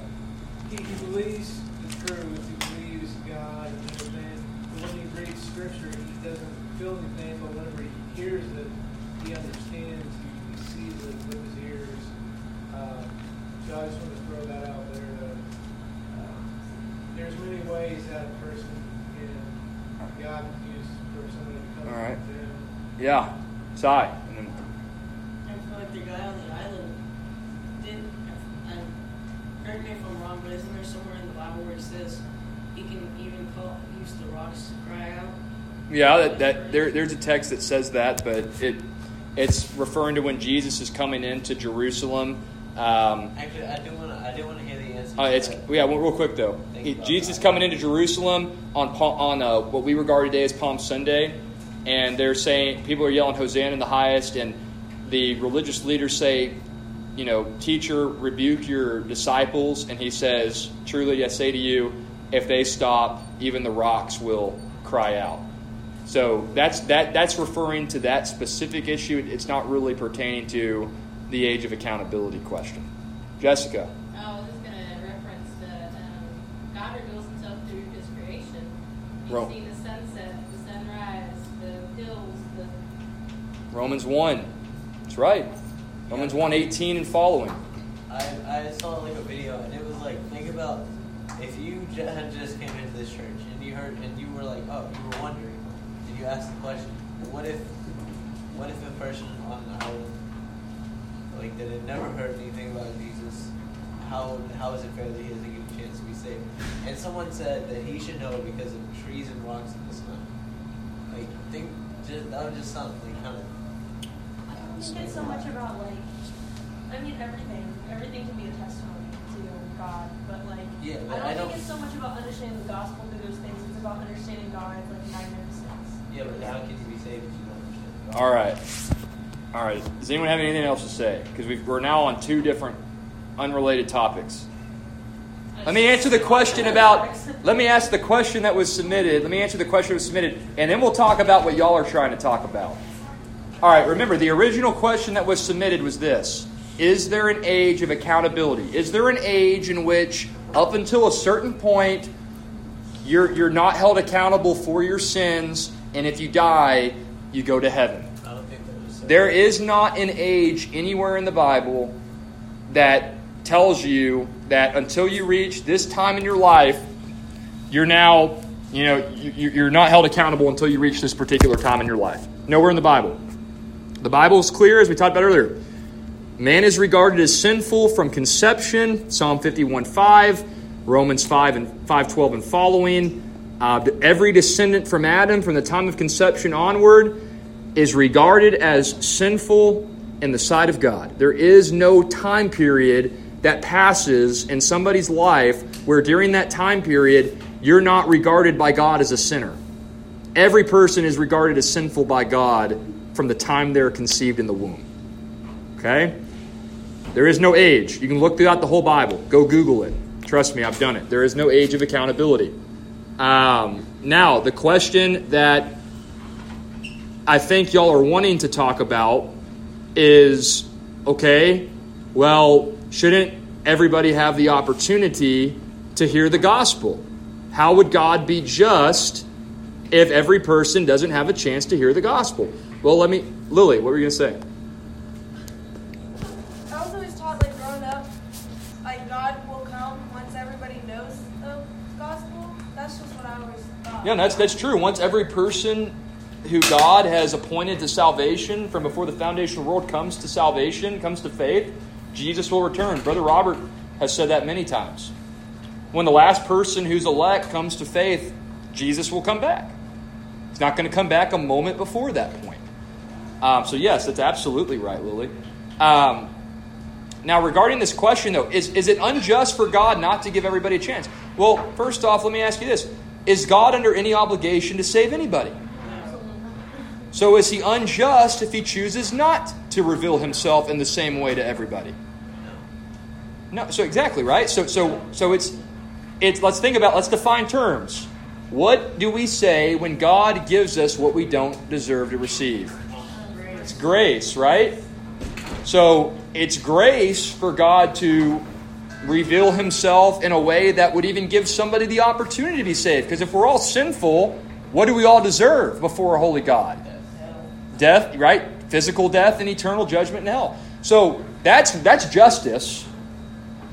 he, believes the truth, he believes God and everything, but when he reads scripture, he doesn't feel anything, but whenever he hears it, he understands, he, he sees it with his ears. Uh, so I just want to throw that out there. That, uh, there's many ways that a person can God can use for somebody to come All right. to him. Yeah. Sigh. And then- I feel like the guy on the island did, and correct me if I'm wrong, but isn't there somewhere in the Bible where it says he can even call, use the rocks to cry out? Yeah, that, that there, there's a text that says that, but it it's referring to when Jesus is coming into Jerusalem. Um, Actually, I do want to. I do want to hear the answer. Uh, it's that. yeah, well, real quick though. He. Jesus is coming into Jerusalem on on uh, what we regard today as Palm Sunday, and they're saying people are yelling Hosanna in the highest, and the religious leaders say, you know, teacher, rebuke your disciples, and he says, truly I say to you, if they stop, even the rocks will cry out. So that's that that's referring to that specific issue. It's not really pertaining to the age of accountability question. Jessica. Oh, I was going to reference that um, God reveals himself through his creation. You Ro- see the sunset, the sunrise, the hills, the Romans 1. That's right. Romans 1 18 and following. I, I saw like a video and it was like think about if you ju- had just came into this church and you heard and you were like, oh, you were wondering, and you asked the question, what if, what if a person on the island, like that had never heard anything about Jesus, how how is it fair that he doesn't get a chance to be saved? And someone said that he should know because of trees and rocks in the snow. Like, think just, that would just sound like kind of. I don't think it's so much about like, I mean everything. Everything can be a testimony to God, but like, Yeah, but I but don't I think don't- think it's so much about understanding the gospel through those things. It's about understanding God like magnificence. Yeah, but how can you be saved if you don't understand? God? All right. All right. Does anyone have anything else to say? Because we're now on two different unrelated topics. Let me answer the question about. Let me ask the question that was submitted. Let me answer the question that was submitted, and then we'll talk about what y'all are trying to talk about. All right. Remember, the original question that was submitted was this: Is there an age of accountability? Is there an age in which, up until a certain point, you're you're not held accountable for your sins, and if you die, you go to heaven? I don't think that was. There is not an age anywhere in the Bible that tells you that until you reach this time in your life, you're now, you know, you- you're not held accountable until you reach this particular time in your life. Nowhere in the Bible. The Bible is clear, as we talked about earlier. Man is regarded as sinful from conception, Psalm 51 5, Romans 5 and 512 and following. Uh, every descendant from Adam, from the time of conception onward, is regarded as sinful in the sight of God. There is no time period that passes in somebody's life where during that time period you're not regarded by God as a sinner. Every person is regarded as sinful by God from the time they're conceived in the womb. Okay? There is no age. You can look throughout the whole Bible. Go Google it. Trust me, I've done it. There is no age of accountability. Um, now, the question that I think y'all are wanting to talk about is okay, well, shouldn't everybody have the opportunity to hear the gospel? How would God be just if every person doesn't have a chance to hear the gospel? Well, let me, Lily, what were you going to say? I was always taught, like growing up, like God will come once everybody knows the gospel. That's just what I always thought. Yeah, that's, that's true. Once every person who God has appointed to salvation from before the foundation of the world comes to salvation, comes to faith, Jesus will return. Brother Robert has said that many times. When the last person who's elect comes to faith, Jesus will come back. He's not going to come back a moment before that point. Um, so, yes, that's absolutely right, Lily. Um, now, regarding this question, though, is, is it unjust for God not to give everybody a chance? Well, first off, let me ask you this Is God under any obligation to save anybody? So, is he unjust if he chooses not to reveal himself in the same way to everybody? No. So, exactly, right? So, so, so it's, it's, let's think about, let's define terms. What do we say when God gives us what we don't deserve to receive? It's grace, right? So it's grace for God to reveal himself in a way that would even give somebody the opportunity to be saved. Because if we're all sinful, what do we all deserve before a holy God? Death, right? Physical death and eternal judgment in hell. So that's that's justice.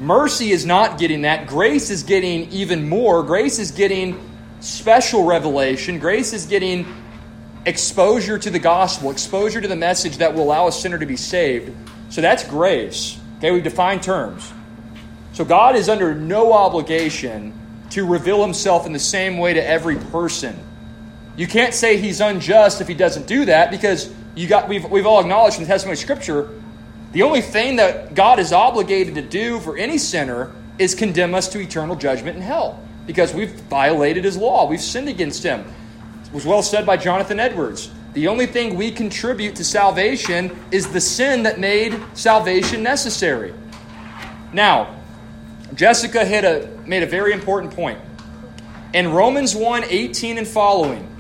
Mercy is not getting that. Grace is getting even more. Grace is getting special revelation. Grace is getting exposure to the gospel, exposure to the message that will allow a sinner to be saved. So that's grace. Okay, we've defined terms. So God is under no obligation to reveal himself in the same way to every person. You can't say he's unjust if he doesn't do that because you got we've, we've all acknowledged from the testimony of Scripture the only thing that God is obligated to do for any sinner is condemn us to eternal judgment in hell because we've violated his law. We've sinned against him. It was well said by Jonathan Edwards. The only thing we contribute to salvation is the sin that made salvation necessary. Now, Jessica hit a, made a very important point. In Romans 1 18 and following,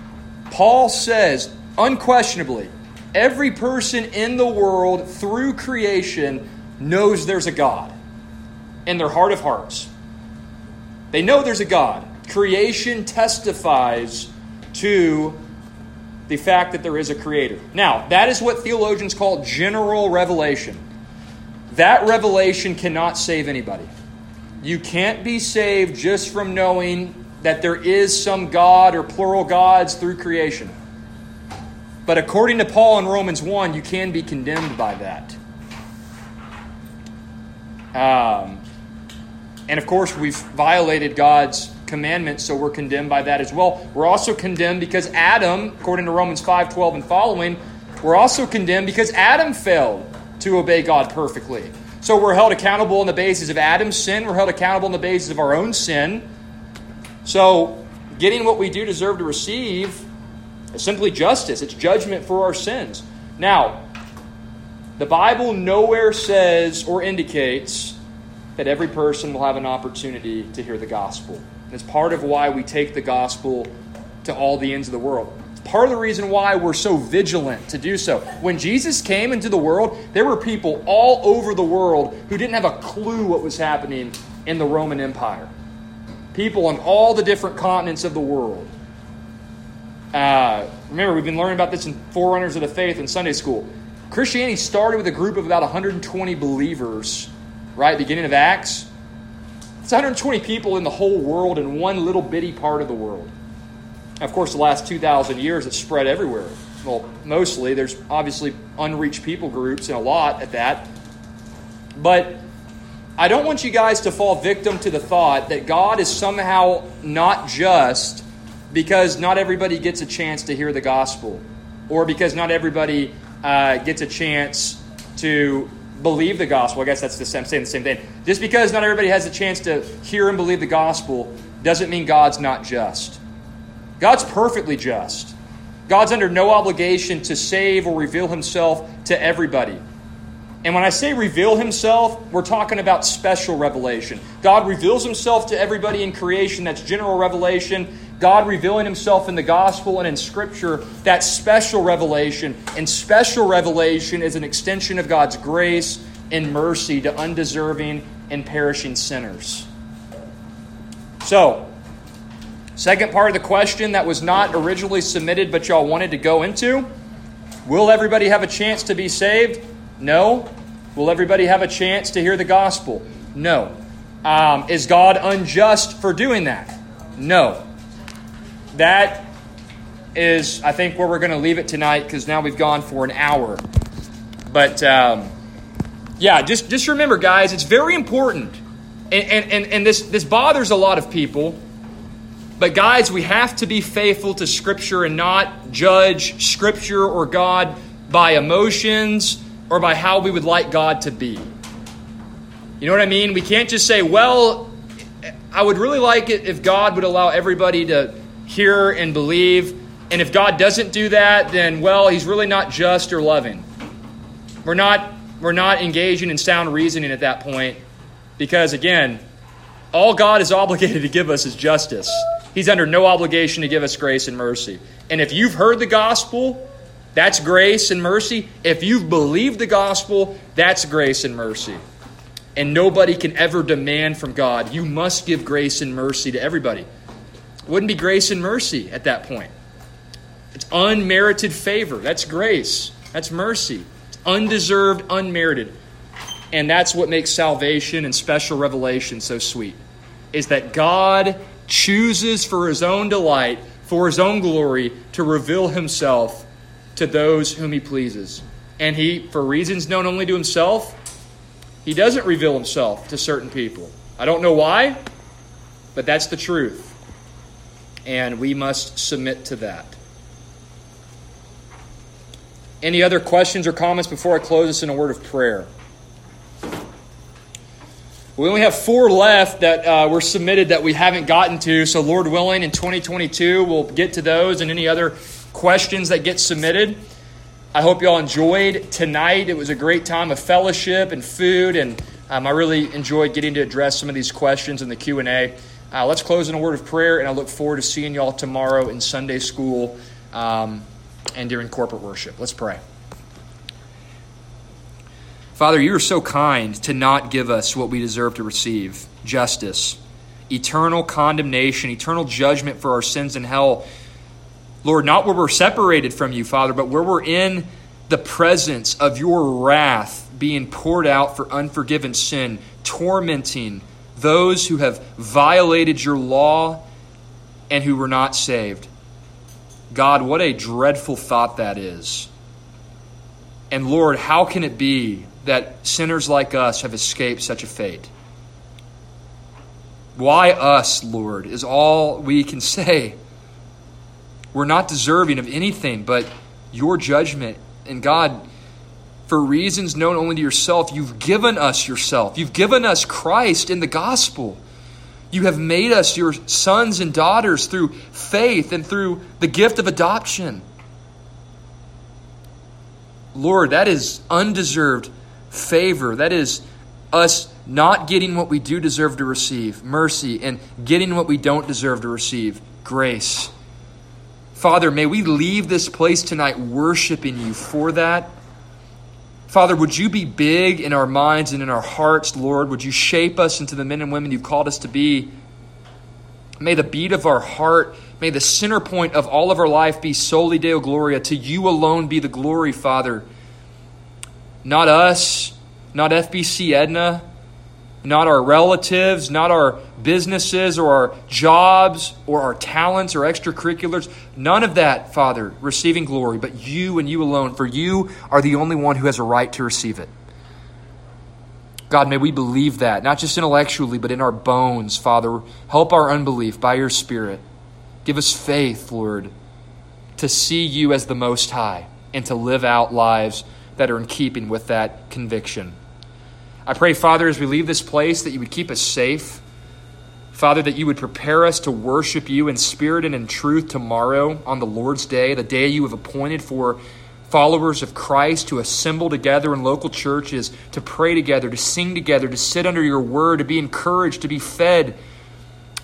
Paul says unquestionably, every person in the world through creation knows there's a God in their heart of hearts. They know there's a God. Creation testifies to the fact that there is a creator. Now, that is what theologians call general revelation. That revelation cannot save anybody. You can't be saved just from knowing that there is some God or plural gods through creation. But according to Paul in Romans 1, you can be condemned by that. Um, and of course, we've violated God's commandments, so we're condemned by that as well. We're also condemned because Adam, according to Romans 5 12 and following, we're also condemned because Adam failed to obey God perfectly. So we're held accountable on the basis of Adam's sin, we're held accountable on the basis of our own sin. So getting what we do deserve to receive is simply justice, it's judgment for our sins. Now, the Bible nowhere says or indicates that every person will have an opportunity to hear the gospel. It's part of why we take the gospel to all the ends of the world. It's part of the reason why we're so vigilant to do so. When Jesus came into the world, there were people all over the world who didn't have a clue what was happening in the Roman Empire. People on all the different continents of the world. Uh, remember, we've been learning about this in Forerunners of the Faith in Sunday school. Christianity started with a group of about 120 believers, right? Beginning of Acts. It's 120 people in the whole world in one little bitty part of the world. Of course, the last 2,000 years, it's spread everywhere. Well, mostly. There's obviously unreached people groups and a lot at that. But I don't want you guys to fall victim to the thought that God is somehow not just because not everybody gets a chance to hear the gospel or because not everybody uh, gets a chance to believe the gospel. I guess that's the same, saying the same thing. Just because not everybody has a chance to hear and believe the gospel doesn't mean God's not just. God's perfectly just. God's under no obligation to save or reveal himself to everybody. And when I say reveal himself, we're talking about special revelation. God reveals himself to everybody in creation, that's general revelation. God revealing himself in the gospel and in scripture, that special revelation. And special revelation is an extension of God's grace and mercy to undeserving and perishing sinners. So, second part of the question that was not originally submitted but y'all wanted to go into Will everybody have a chance to be saved? No. Will everybody have a chance to hear the gospel? No. Um, is God unjust for doing that? No that is, I think, where we're going to leave it tonight because now we've gone for an hour. But um, yeah, just just remember, guys, it's very important, and, and, and, and this this bothers a lot of people. But guys, we have to be faithful to Scripture and not judge Scripture or God by emotions or by how we would like God to be. You know what I mean? We can't just say, well, I would really like it if God would allow everybody to hear and believe. And if God doesn't do that, then, well, he's really not just or loving. We're not, we're not engaging in sound reasoning at that point because, again, all God is obligated to give us is justice. He's under no obligation to give us grace and mercy. And if you've heard the gospel, that's grace and mercy. If you've believed the gospel, that's grace and mercy. And nobody can ever demand from God, you must give grace and mercy to everybody. Wouldn't be grace and mercy at that point. It's unmerited favor. That's grace. That's mercy. It's undeserved, unmerited. And that's what makes salvation and special revelation so sweet. Is that God chooses for his own delight, for his own glory, to reveal himself to those whom he pleases. And he, for reasons known only to himself, he doesn't reveal himself to certain people. I don't know why, but that's the truth and we must submit to that. Any other questions or comments before I close this in a word of prayer? We only have four left that uh, were submitted that we haven't gotten to. So, Lord willing, in 2022, we'll get to those and any other questions that get submitted. I hope you all enjoyed tonight. It was a great time of fellowship and food, and um, I really enjoyed getting to address some of these questions in the Q and A. Uh, let's close in a word of prayer, and I look forward to seeing y'all tomorrow in Sunday school um, and during corporate worship. Let's pray. Father, you are so kind to not give us what we deserve to receive justice, eternal condemnation, eternal judgment for our sins in hell. Lord, not where we're separated from you, Father, but where we're in the presence of your wrath being poured out for unforgiven sin, tormenting those who have violated your law and who were not saved. God, what a dreadful thought that is. And Lord, how can it be that sinners like us have escaped such a fate? Why us, Lord, is all we can say. We're not deserving of anything but your judgment. And God, for reasons known only to yourself, you've given us yourself. You've given us Christ in the gospel. You have made us your sons and daughters through faith and through the gift of adoption. Lord, that is undeserved favor. That is us not getting what we do deserve to receive mercy, and getting what we don't deserve to receive grace. Father, may we leave this place tonight worshiping you for that. Father, would you be big in our minds and in our hearts, Lord? Would you shape us into the men and women you've called us to be? May the beat of our heart, may the center point of all of our life be soli Deo Gloria. To you alone be the glory, Father. Not us, not FBC Edna, not our relatives, not our businesses or our jobs or our talents or extracurriculars. None of that, Father, receiving glory, but you and you alone, for you are the only one who has a right to receive it. God, may we believe that, not just intellectually, but in our bones, Father. Help our unbelief by your Spirit. Give us faith, Lord, to see you as the Most High and to live out lives that are in keeping with that conviction. I pray, Father, as we leave this place, that you would keep us safe. Father, that you would prepare us to worship you in spirit and in truth tomorrow on the Lord's Day, the day you have appointed for followers of Christ to assemble together in local churches, to pray together, to sing together, to sit under your word, to be encouraged, to be fed,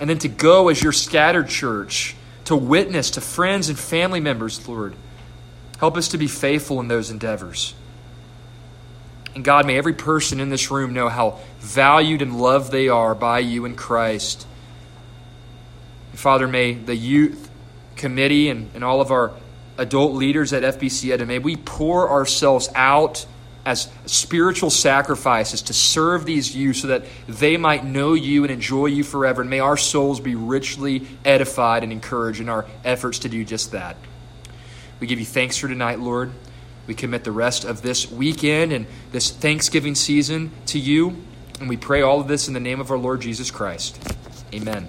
and then to go as your scattered church, to witness to friends and family members, Lord. Help us to be faithful in those endeavors. And God, may every person in this room know how valued and loved they are by you in Christ. Father, may the youth committee and, and all of our adult leaders at FBC Edna, may we pour ourselves out as spiritual sacrifices to serve these youth so that they might know you and enjoy you forever. And may our souls be richly edified and encouraged in our efforts to do just that. We give you thanks for tonight, Lord. We commit the rest of this weekend and this Thanksgiving season to you. And we pray all of this in the name of our Lord Jesus Christ. Amen.